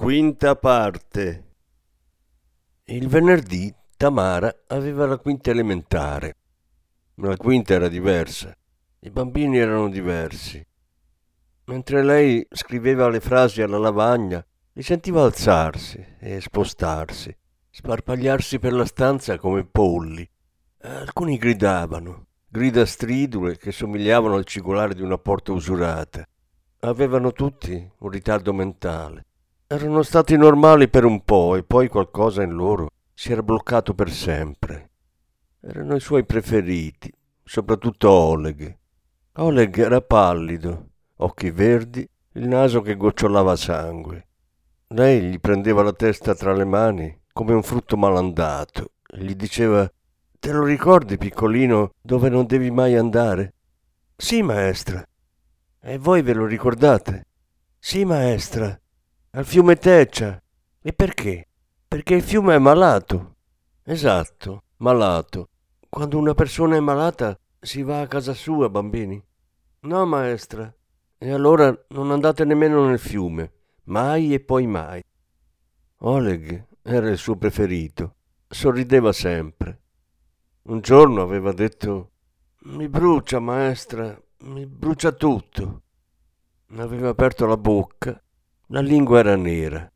Quinta parte. Il venerdì Tamara aveva la quinta elementare. La quinta era diversa. I bambini erano diversi. Mentre lei scriveva le frasi alla lavagna, li sentiva alzarsi e spostarsi, sparpagliarsi per la stanza come polli. Alcuni gridavano, grida stridule che somigliavano al cigolare di una porta usurata. Avevano tutti un ritardo mentale. Erano stati normali per un po' e poi qualcosa in loro si era bloccato per sempre. Erano i suoi preferiti, soprattutto Oleg. Oleg era pallido, occhi verdi, il naso che gocciolava sangue. Lei gli prendeva la testa tra le mani come un frutto malandato e gli diceva Te lo ricordi, piccolino, dove non devi mai andare? Sì, maestra. E voi ve lo ricordate? Sì, maestra. Al fiume Teccia. E perché? Perché il fiume è malato. Esatto, malato. Quando una persona è malata si va a casa sua, bambini. No, maestra. E allora non andate nemmeno nel fiume. Mai e poi mai. Oleg era il suo preferito. Sorrideva sempre. Un giorno aveva detto Mi brucia, maestra, mi brucia tutto. Aveva aperto la bocca, la lingua era nera.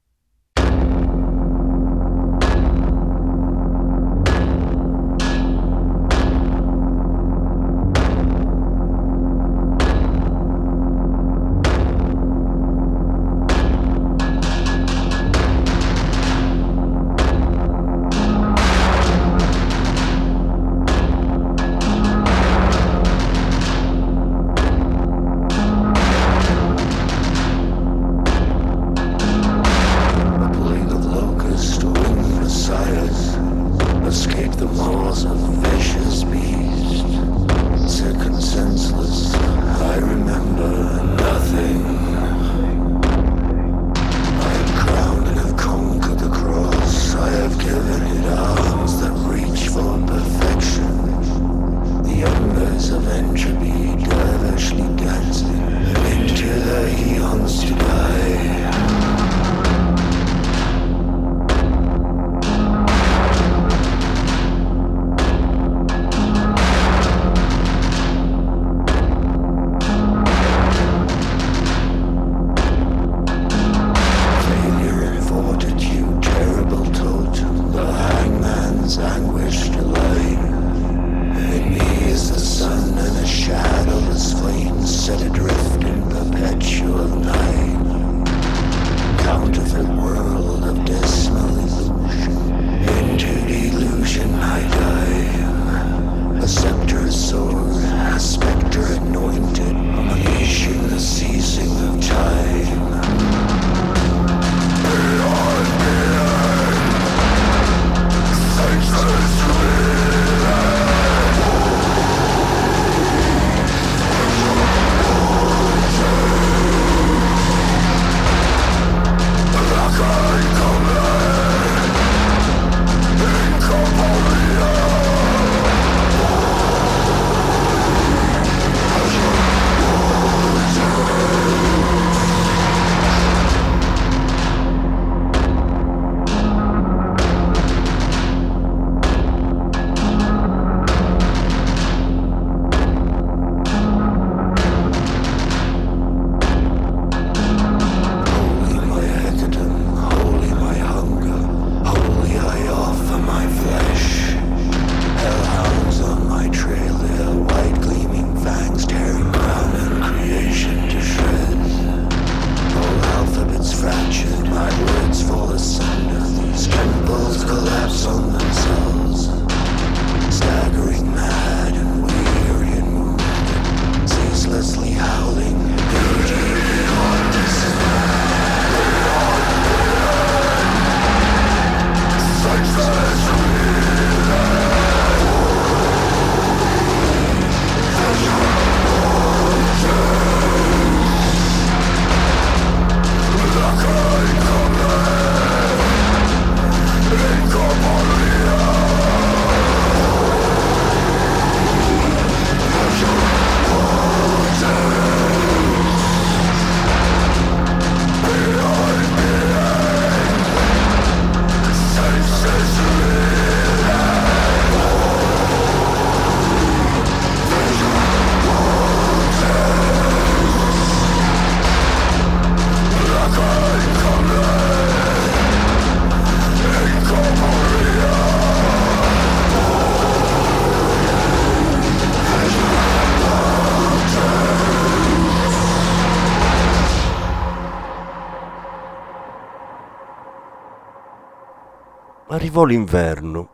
Arrivò l'inverno,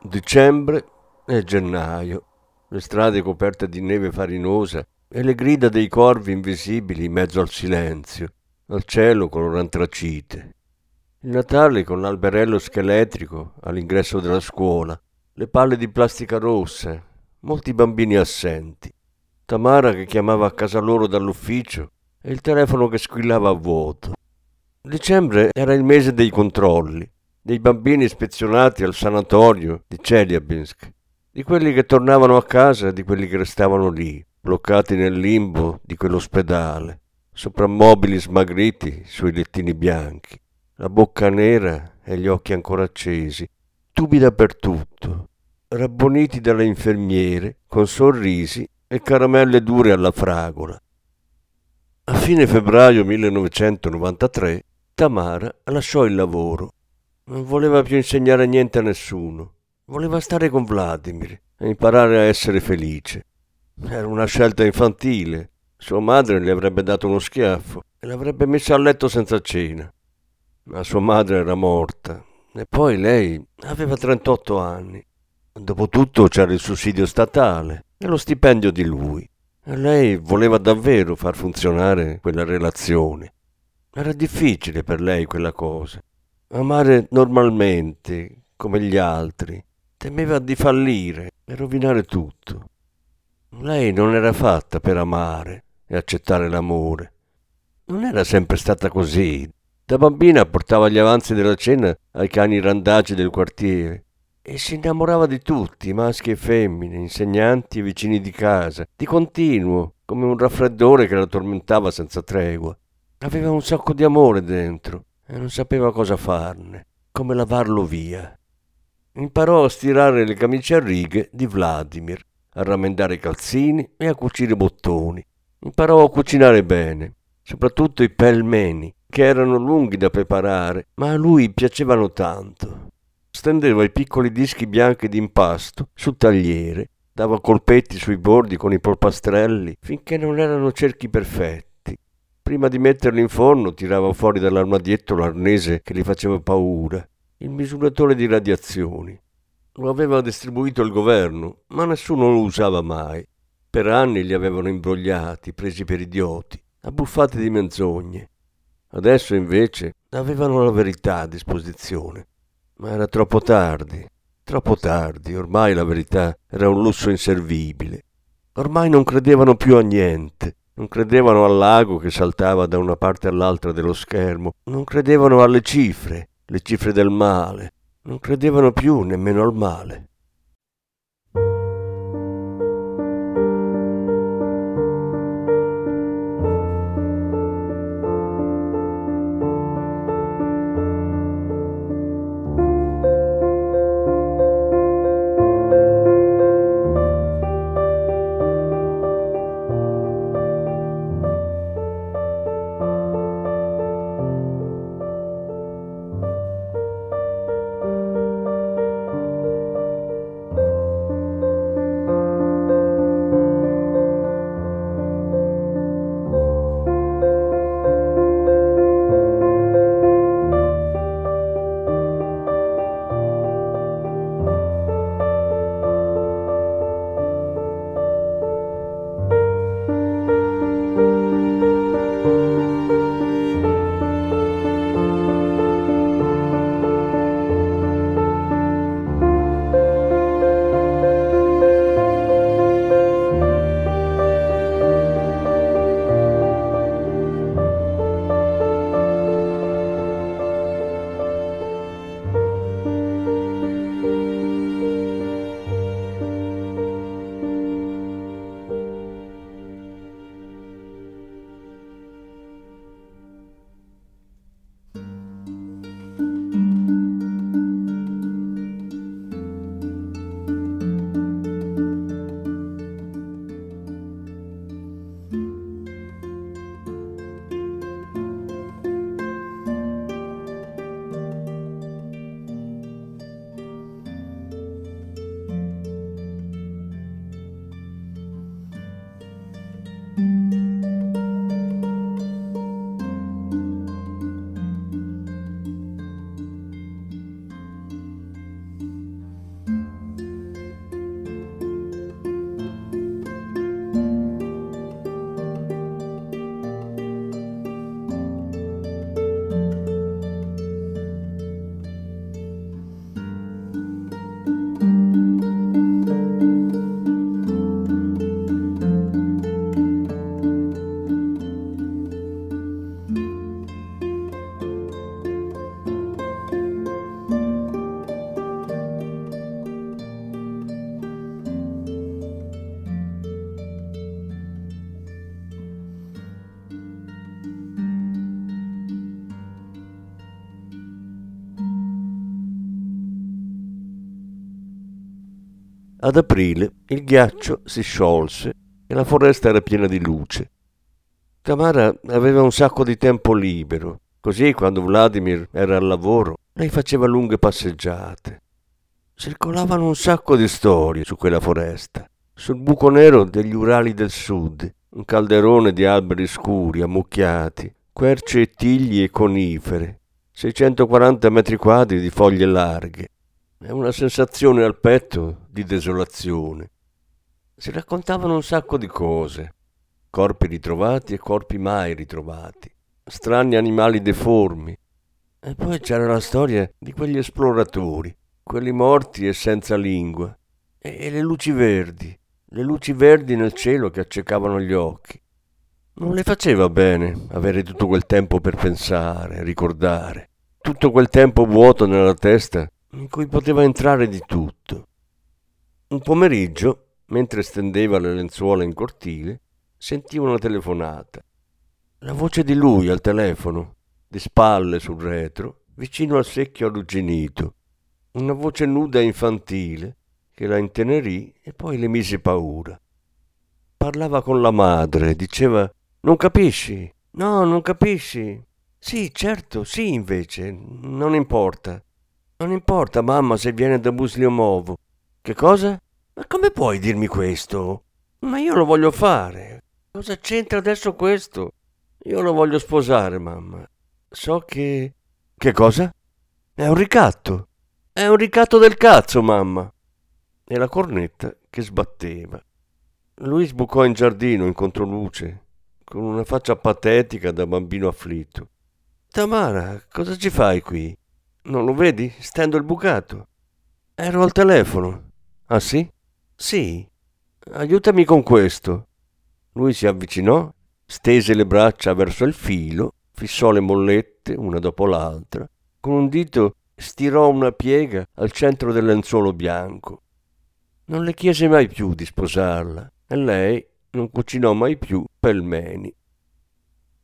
dicembre e gennaio, le strade coperte di neve farinosa e le grida dei corvi invisibili in mezzo al silenzio, al cielo color antracite. Il Natale con l'alberello scheletrico all'ingresso della scuola, le palle di plastica rossa, molti bambini assenti. Tamara che chiamava a casa loro dall'ufficio e il telefono che squillava a vuoto. Dicembre era il mese dei controlli, dei bambini ispezionati al sanatorio di Chelyabinsk, di quelli che tornavano a casa e di quelli che restavano lì, bloccati nel limbo di quell'ospedale, soprammobili smagriti sui lettini bianchi, la bocca nera e gli occhi ancora accesi, tubi dappertutto, rabboniti dalle infermiere con sorrisi e caramelle dure alla fragola. A fine febbraio 1993 Tamara lasciò il lavoro. Non voleva più insegnare niente a nessuno. Voleva stare con Vladimir e imparare a essere felice. Era una scelta infantile. Sua madre le avrebbe dato uno schiaffo e l'avrebbe messa a letto senza cena. Ma sua madre era morta e poi lei aveva 38 anni. Dopotutto c'era il sussidio statale e lo stipendio di lui. E lei voleva davvero far funzionare quella relazione. Era difficile per lei quella cosa. Amare normalmente, come gli altri. Temeva di fallire e rovinare tutto. Lei non era fatta per amare e accettare l'amore. Non era sempre stata così. Da bambina portava gli avanzi della cena ai cani randagi del quartiere e si innamorava di tutti, maschi e femmine, insegnanti e vicini di casa, di continuo, come un raffreddore che la tormentava senza tregua. Aveva un sacco di amore dentro e non sapeva cosa farne, come lavarlo via. Imparò a stirare le camicie a righe di Vladimir, a rammendare i calzini e a cucire bottoni. Imparò a cucinare bene, soprattutto i pelmeni, che erano lunghi da preparare, ma a lui piacevano tanto stendeva i piccoli dischi bianchi d'impasto sul tagliere, dava colpetti sui bordi con i polpastrelli finché non erano cerchi perfetti. Prima di metterli in forno tirava fuori dall'armadietto l'arnese che gli faceva paura, il misuratore di radiazioni. Lo aveva distribuito il governo, ma nessuno lo usava mai. Per anni li avevano imbrogliati, presi per idioti, abbuffati di menzogne. Adesso invece avevano la verità a disposizione ma era troppo tardi, troppo tardi, ormai la verità era un lusso inservibile. Ormai non credevano più a niente, non credevano al lago che saltava da una parte all'altra dello schermo, non credevano alle cifre, le cifre del male, non credevano più nemmeno al male. Ad aprile il ghiaccio si sciolse e la foresta era piena di luce. Tamara aveva un sacco di tempo libero, così quando Vladimir era al lavoro lei faceva lunghe passeggiate. Circolavano un sacco di storie su quella foresta, sul buco nero degli Urali del Sud, un calderone di alberi scuri, ammucchiati, querce e tigli e conifere, 640 metri quadri di foglie larghe, e una sensazione al petto di desolazione. Si raccontavano un sacco di cose, corpi ritrovati e corpi mai ritrovati, strani animali deformi. E poi c'era la storia di quegli esploratori, quelli morti e senza lingua, e, le luci verdi, le luci verdi nel cielo che accecavano gli occhi. Non le faceva bene avere tutto quel tempo per pensare, ricordare, tutto quel tempo vuoto nella testa in cui poteva entrare di tutto. Un pomeriggio, mentre stendeva le lenzuola in cortile, sentì una telefonata. La voce di lui al telefono, di spalle sul retro, vicino al secchio arrugginito. Una voce nuda e infantile che la intenerì e poi le mise paura. Parlava con la madre, diceva non capisci? No, non capisci. Sì, certo, sì, invece. Non importa. Non importa, mamma, se viene da Busliomovo. Che cosa? Ma come puoi dirmi questo? Ma io lo voglio fare. Cosa c'entra adesso questo? Io lo voglio sposare, mamma. So che... Che cosa? È un ricatto. È un ricatto del cazzo, mamma. E la cornetta che sbatteva. Lui sbucò in giardino in controluce con una faccia patetica da bambino afflitto. Tamara, cosa ci fai qui? Non lo vedi? Stendo il bucato. Ero al telefono. Ah sì? Sì. Aiutami con questo. Lui si avvicinò, stese le braccia verso il filo, fissò le mollette una dopo l'altra, con un dito stirò una piega al centro del lenzuolo bianco. Non le chiese mai più di sposarla e lei non cucinò mai più pelmeni.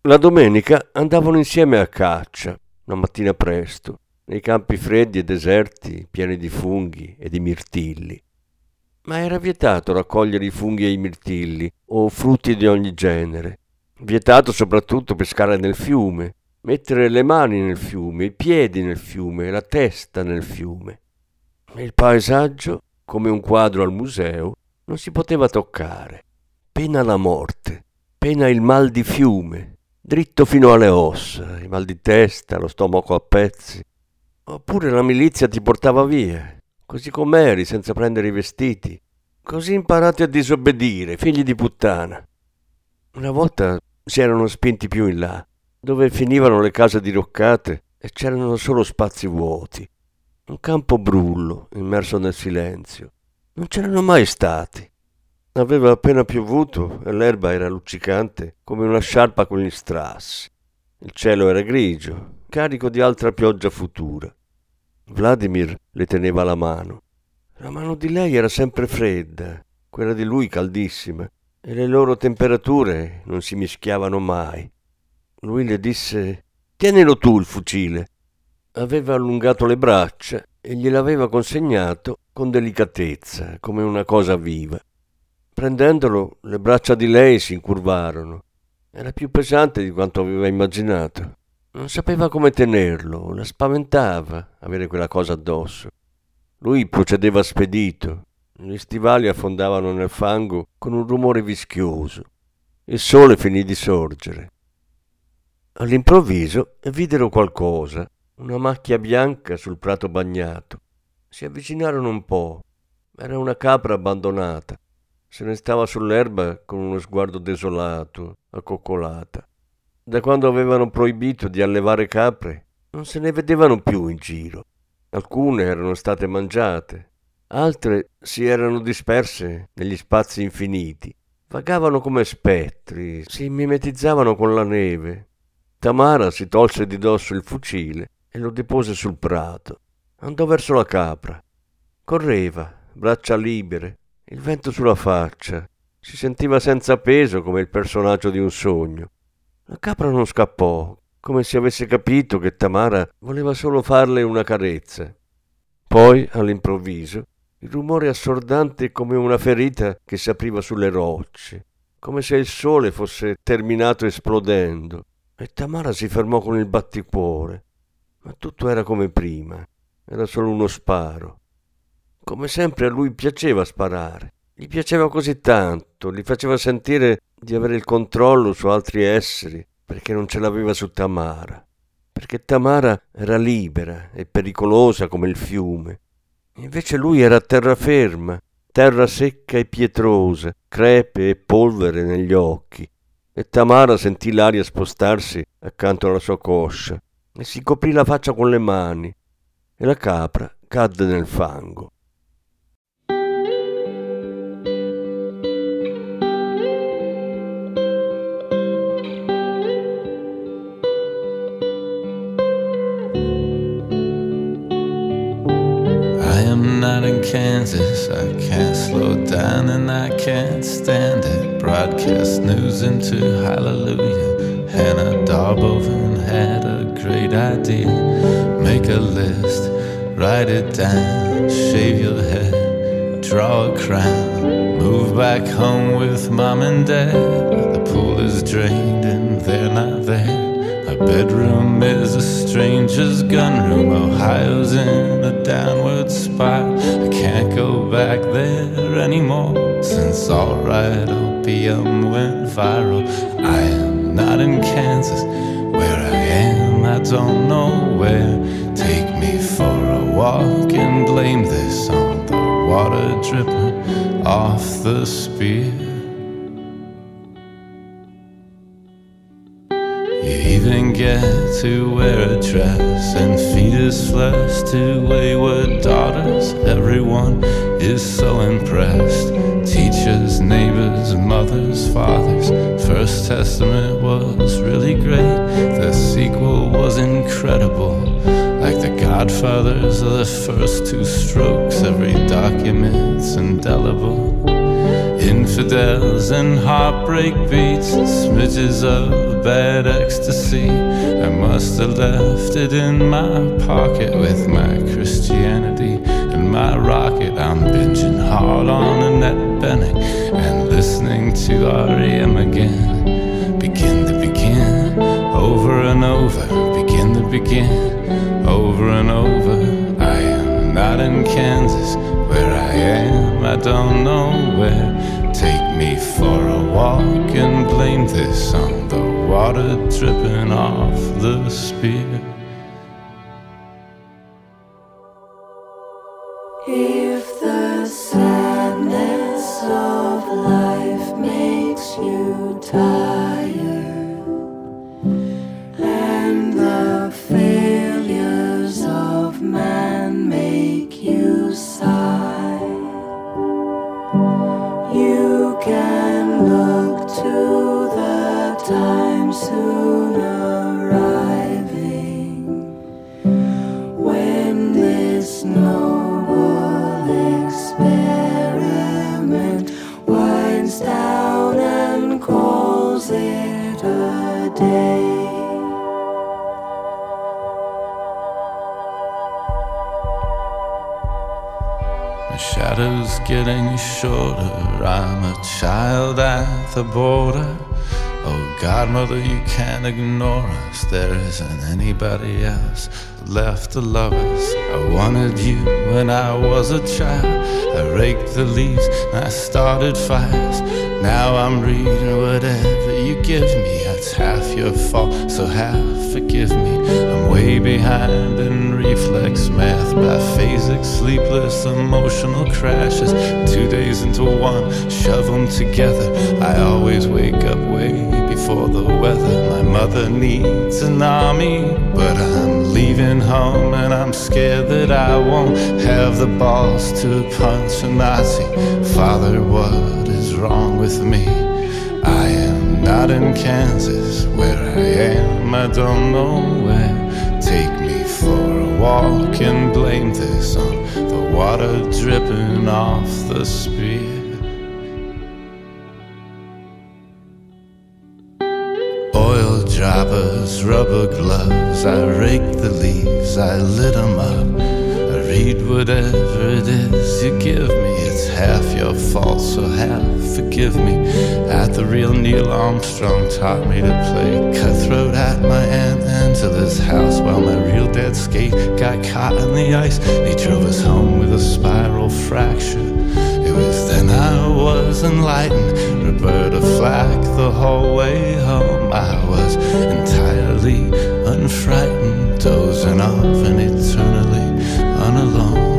La domenica andavano insieme a caccia, la mattina presto, nei campi freddi e deserti pieni di funghi e di mirtilli. Ma era vietato raccogliere i funghi e i mirtilli o frutti di ogni genere. Vietato soprattutto pescare nel fiume, mettere le mani nel fiume, i piedi nel fiume, la testa nel fiume. Il paesaggio, come un quadro al museo, non si poteva toccare pena la morte, pena il mal di fiume, dritto fino alle ossa, il mal di testa, lo stomaco a pezzi. Oppure la milizia ti portava via, così com'eri, senza prendere i vestiti, così imparati a disobbedire, figli di puttana. Una volta si erano spinti più in là, dove finivano le case diroccate e c'erano solo spazi vuoti. Un campo brullo, immerso nel silenzio. Non c'erano mai stati. Aveva appena piovuto e l'erba era luccicante come una sciarpa con gli strassi. Il cielo era grigio, carico di altra pioggia futura. Vladimir le teneva la mano. La mano di lei era sempre fredda, quella di lui caldissima, e le loro temperature non si mischiavano mai. Lui le disse Tienilo tu il fucile. Aveva allungato le braccia e gliel'aveva consegnato con delicatezza, come una cosa viva. Prendendolo, le braccia di lei si incurvarono. Era più pesante di quanto aveva immaginato. Non sapeva come tenerlo, la spaventava avere quella cosa addosso. Lui procedeva spedito. Gli stivali affondavano nel fango con un rumore vischioso. Il sole finì di sorgere. All'improvviso videro qualcosa, una macchia bianca sul prato bagnato. Si avvicinarono un po'. Era una capra abbandonata. Se ne stava sull'erba con uno sguardo desolato, accoccolata. Da quando avevano proibito di allevare capre, non se ne vedevano più in giro. Alcune erano state mangiate, altre si erano disperse negli spazi infiniti. Vagavano come spettri, si mimetizzavano con la neve. Tamara si tolse di dosso il fucile e lo depose sul prato. Andò verso la capra. Correva, braccia libere, il vento sulla faccia. Si sentiva senza peso come il personaggio di un sogno. La capra non scappò, come se avesse capito che Tamara voleva solo farle una carezza. Poi, all'improvviso, il rumore assordante come una ferita che si apriva sulle rocce, come se il sole fosse terminato esplodendo. E Tamara si fermò con il batticuore, ma tutto era come prima, era solo uno sparo. Come sempre a lui piaceva sparare, gli piaceva così tanto, gli faceva sentire di avere il controllo su altri esseri, perché non ce l'aveva su Tamara, perché Tamara era libera e pericolosa come il fiume. Invece lui era terraferma, terra secca e pietrosa, crepe e polvere negli occhi. E Tamara sentì l'aria spostarsi accanto alla sua coscia e si coprì la faccia con le mani e la capra cadde nel fango. Kansas. I can't slow down and I can't stand it. Broadcast news into hallelujah. Hannah Darboven had a great idea. Make a list, write it down, shave your head, draw a crown. Move back home with mom and dad. The pool is drained and they're not there. My bedroom is a stranger's gunroom. Ohio's in downward spiral. I can't go back there anymore since alright opium went viral. I am not in Kansas. Where I am, I don't know where. Take me for a walk and blame this on the water dripping off the spear. To wear a dress and feed his flesh to wayward daughters. Everyone is so impressed. Teachers, neighbors, mothers, fathers. First Testament was really great. The sequel was incredible. Like the Godfathers of the first two strokes, every document's indelible. Infidels and heartbreak beats, smidges of bad ecstasy. I must have left it in my pocket with my Christianity and my rocket. I'm binging hard on Annette Benning and listening to REM again. Begin to begin, over and over. Begin to begin, over and over. I am not in Kansas where I am, I don't know where. Take me for a walk and blame this on the water dripping off the spear. Shadow's getting shorter. I'm a child at the border. Oh, Godmother, you can't ignore us. There isn't anybody else left to love us. I wanted you when I was a child. I raked the leaves and I started fires. Now I'm reading whatever you give me. That's half your fault, so half forgive me. I'm way behind in reflex math, biphasic, sleepless, emotional crashes. Two days into one, shove them together. I always wake up way before the weather. My mother needs an army, but I'm leaving home and I'm scared that I won't have the balls to punch a Nazi. Father, what is wrong with me? I am not in Kansas, where I am, I don't know where. Walk and blame this on the water dripping off the spear. Oil droppers, rubber gloves, I raked the leaves, I lit 'em up. Read whatever it is you give me. It's half your fault, so half forgive me. At the real Neil Armstrong taught me to play cutthroat at my aunt Angela's house while my real dad skate got caught in the ice. He drove us home with a spiral fracture. It was then I was enlightened. Roberta Flack the whole way home. I was entirely unfrightened, dozing off and eternally and alone.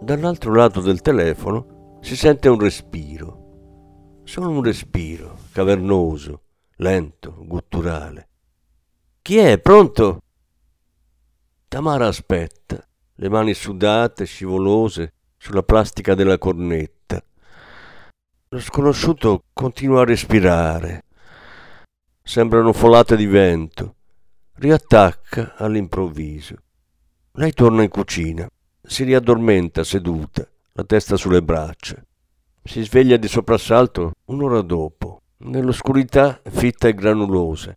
Dall'altro lato del telefono si sente un respiro. Solo un respiro, cavernoso, lento, gutturale. Chi è? Pronto? Tamara aspetta, le mani sudate, scivolose, sulla plastica della cornetta. Lo sconosciuto continua a respirare. Sembrano folate di vento. Riattacca all'improvviso. Lei torna in cucina, si riaddormenta seduta, la testa sulle braccia. Si sveglia di soprassalto un'ora dopo, nell'oscurità fitta e granulosa.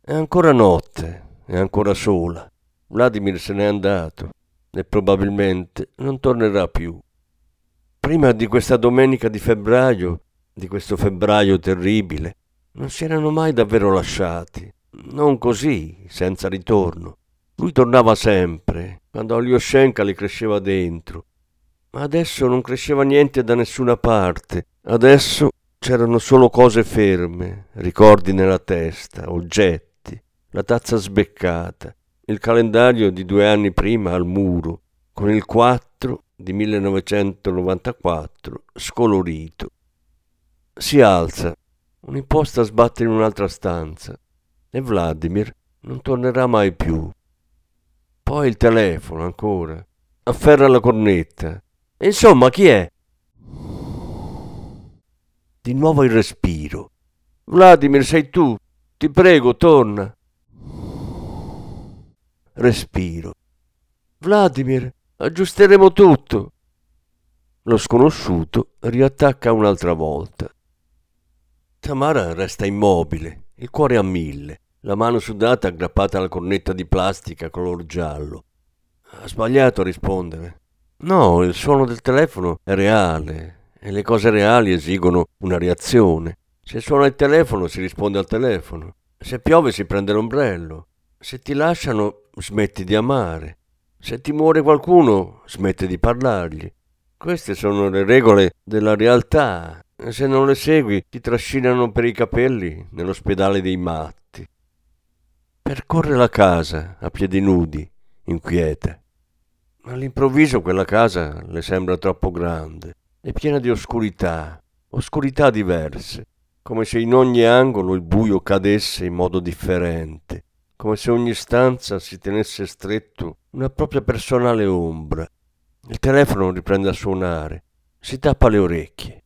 È ancora notte, è ancora sola. Vladimir se n'è andato e probabilmente non tornerà più. Prima di questa domenica di febbraio, di questo febbraio terribile, non si erano mai davvero lasciati. Non così, senza ritorno. Lui tornava sempre, quando Alyoshenka le cresceva dentro. Ma adesso non cresceva niente da nessuna parte. Adesso c'erano solo cose ferme, ricordi nella testa, oggetti, la tazza sbeccata, il calendario di due anni prima al muro, con il 4 di 1994 scolorito. Si alza, un'imposta sbatte in un'altra stanza e Vladimir non tornerà mai più. Poi il telefono ancora. Afferra la cornetta. Insomma, chi è? Di nuovo il respiro. Vladimir, sei tu. Ti prego, torna. Respiro. Vladimir, aggiusteremo tutto. Lo sconosciuto riattacca un'altra volta. Tamara resta immobile, il cuore a mille, la mano sudata aggrappata alla cornetta di plastica color giallo. Ha sbagliato a rispondere. No, il suono del telefono è reale e le cose reali esigono una reazione. Se suona il telefono si risponde al telefono. Se piove si prende l'ombrello. Se ti lasciano smetti di amare. Se ti muore qualcuno smetti di parlargli. Queste sono le regole della realtà. Se non le segui ti trascinano per i capelli nell'ospedale dei matti. Percorre la casa a piedi nudi, inquieta. All'improvviso quella casa le sembra troppo grande e piena di oscurità, oscurità diverse. come se in ogni angolo il buio cadesse in modo differente, come se ogni stanza si tenesse stretto una propria personale ombra. Il telefono riprende a suonare, si tappa le orecchie.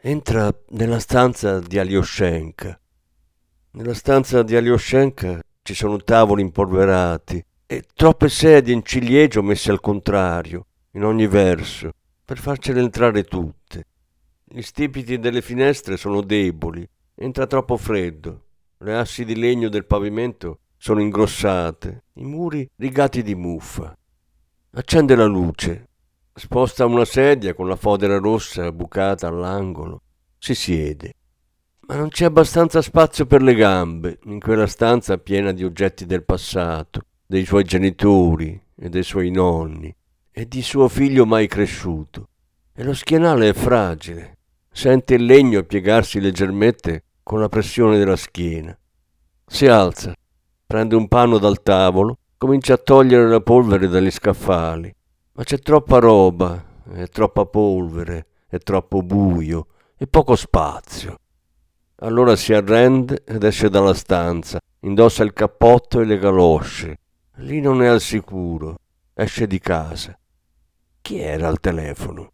Entra nella stanza di Alyoshenka. Nella stanza di Alyoshenka ci sono tavoli impolverati e troppe sedie in ciliegio messe al contrario, in ogni verso, per farcele entrare tutte. Gli stipiti delle finestre sono deboli, entra troppo freddo. Le assi di legno del pavimento sono ingrossate, i muri rigati di muffa. Accende la luce, sposta una sedia con la fodera rossa bucata all'angolo, si siede. Ma non c'è abbastanza spazio per le gambe in quella stanza piena di oggetti del passato, dei suoi genitori e dei suoi nonni e di suo figlio mai cresciuto. E lo schienale è fragile, sente il legno piegarsi leggermente con la pressione della schiena. Si alza, prende un panno dal tavolo, comincia a togliere la polvere dagli scaffali. Ma c'è troppa roba, è troppa polvere, è troppo buio e poco spazio. Allora si arrende ed esce dalla stanza, indossa il cappotto e le galosce. Lì non è al sicuro, esce di casa. Chi era al telefono?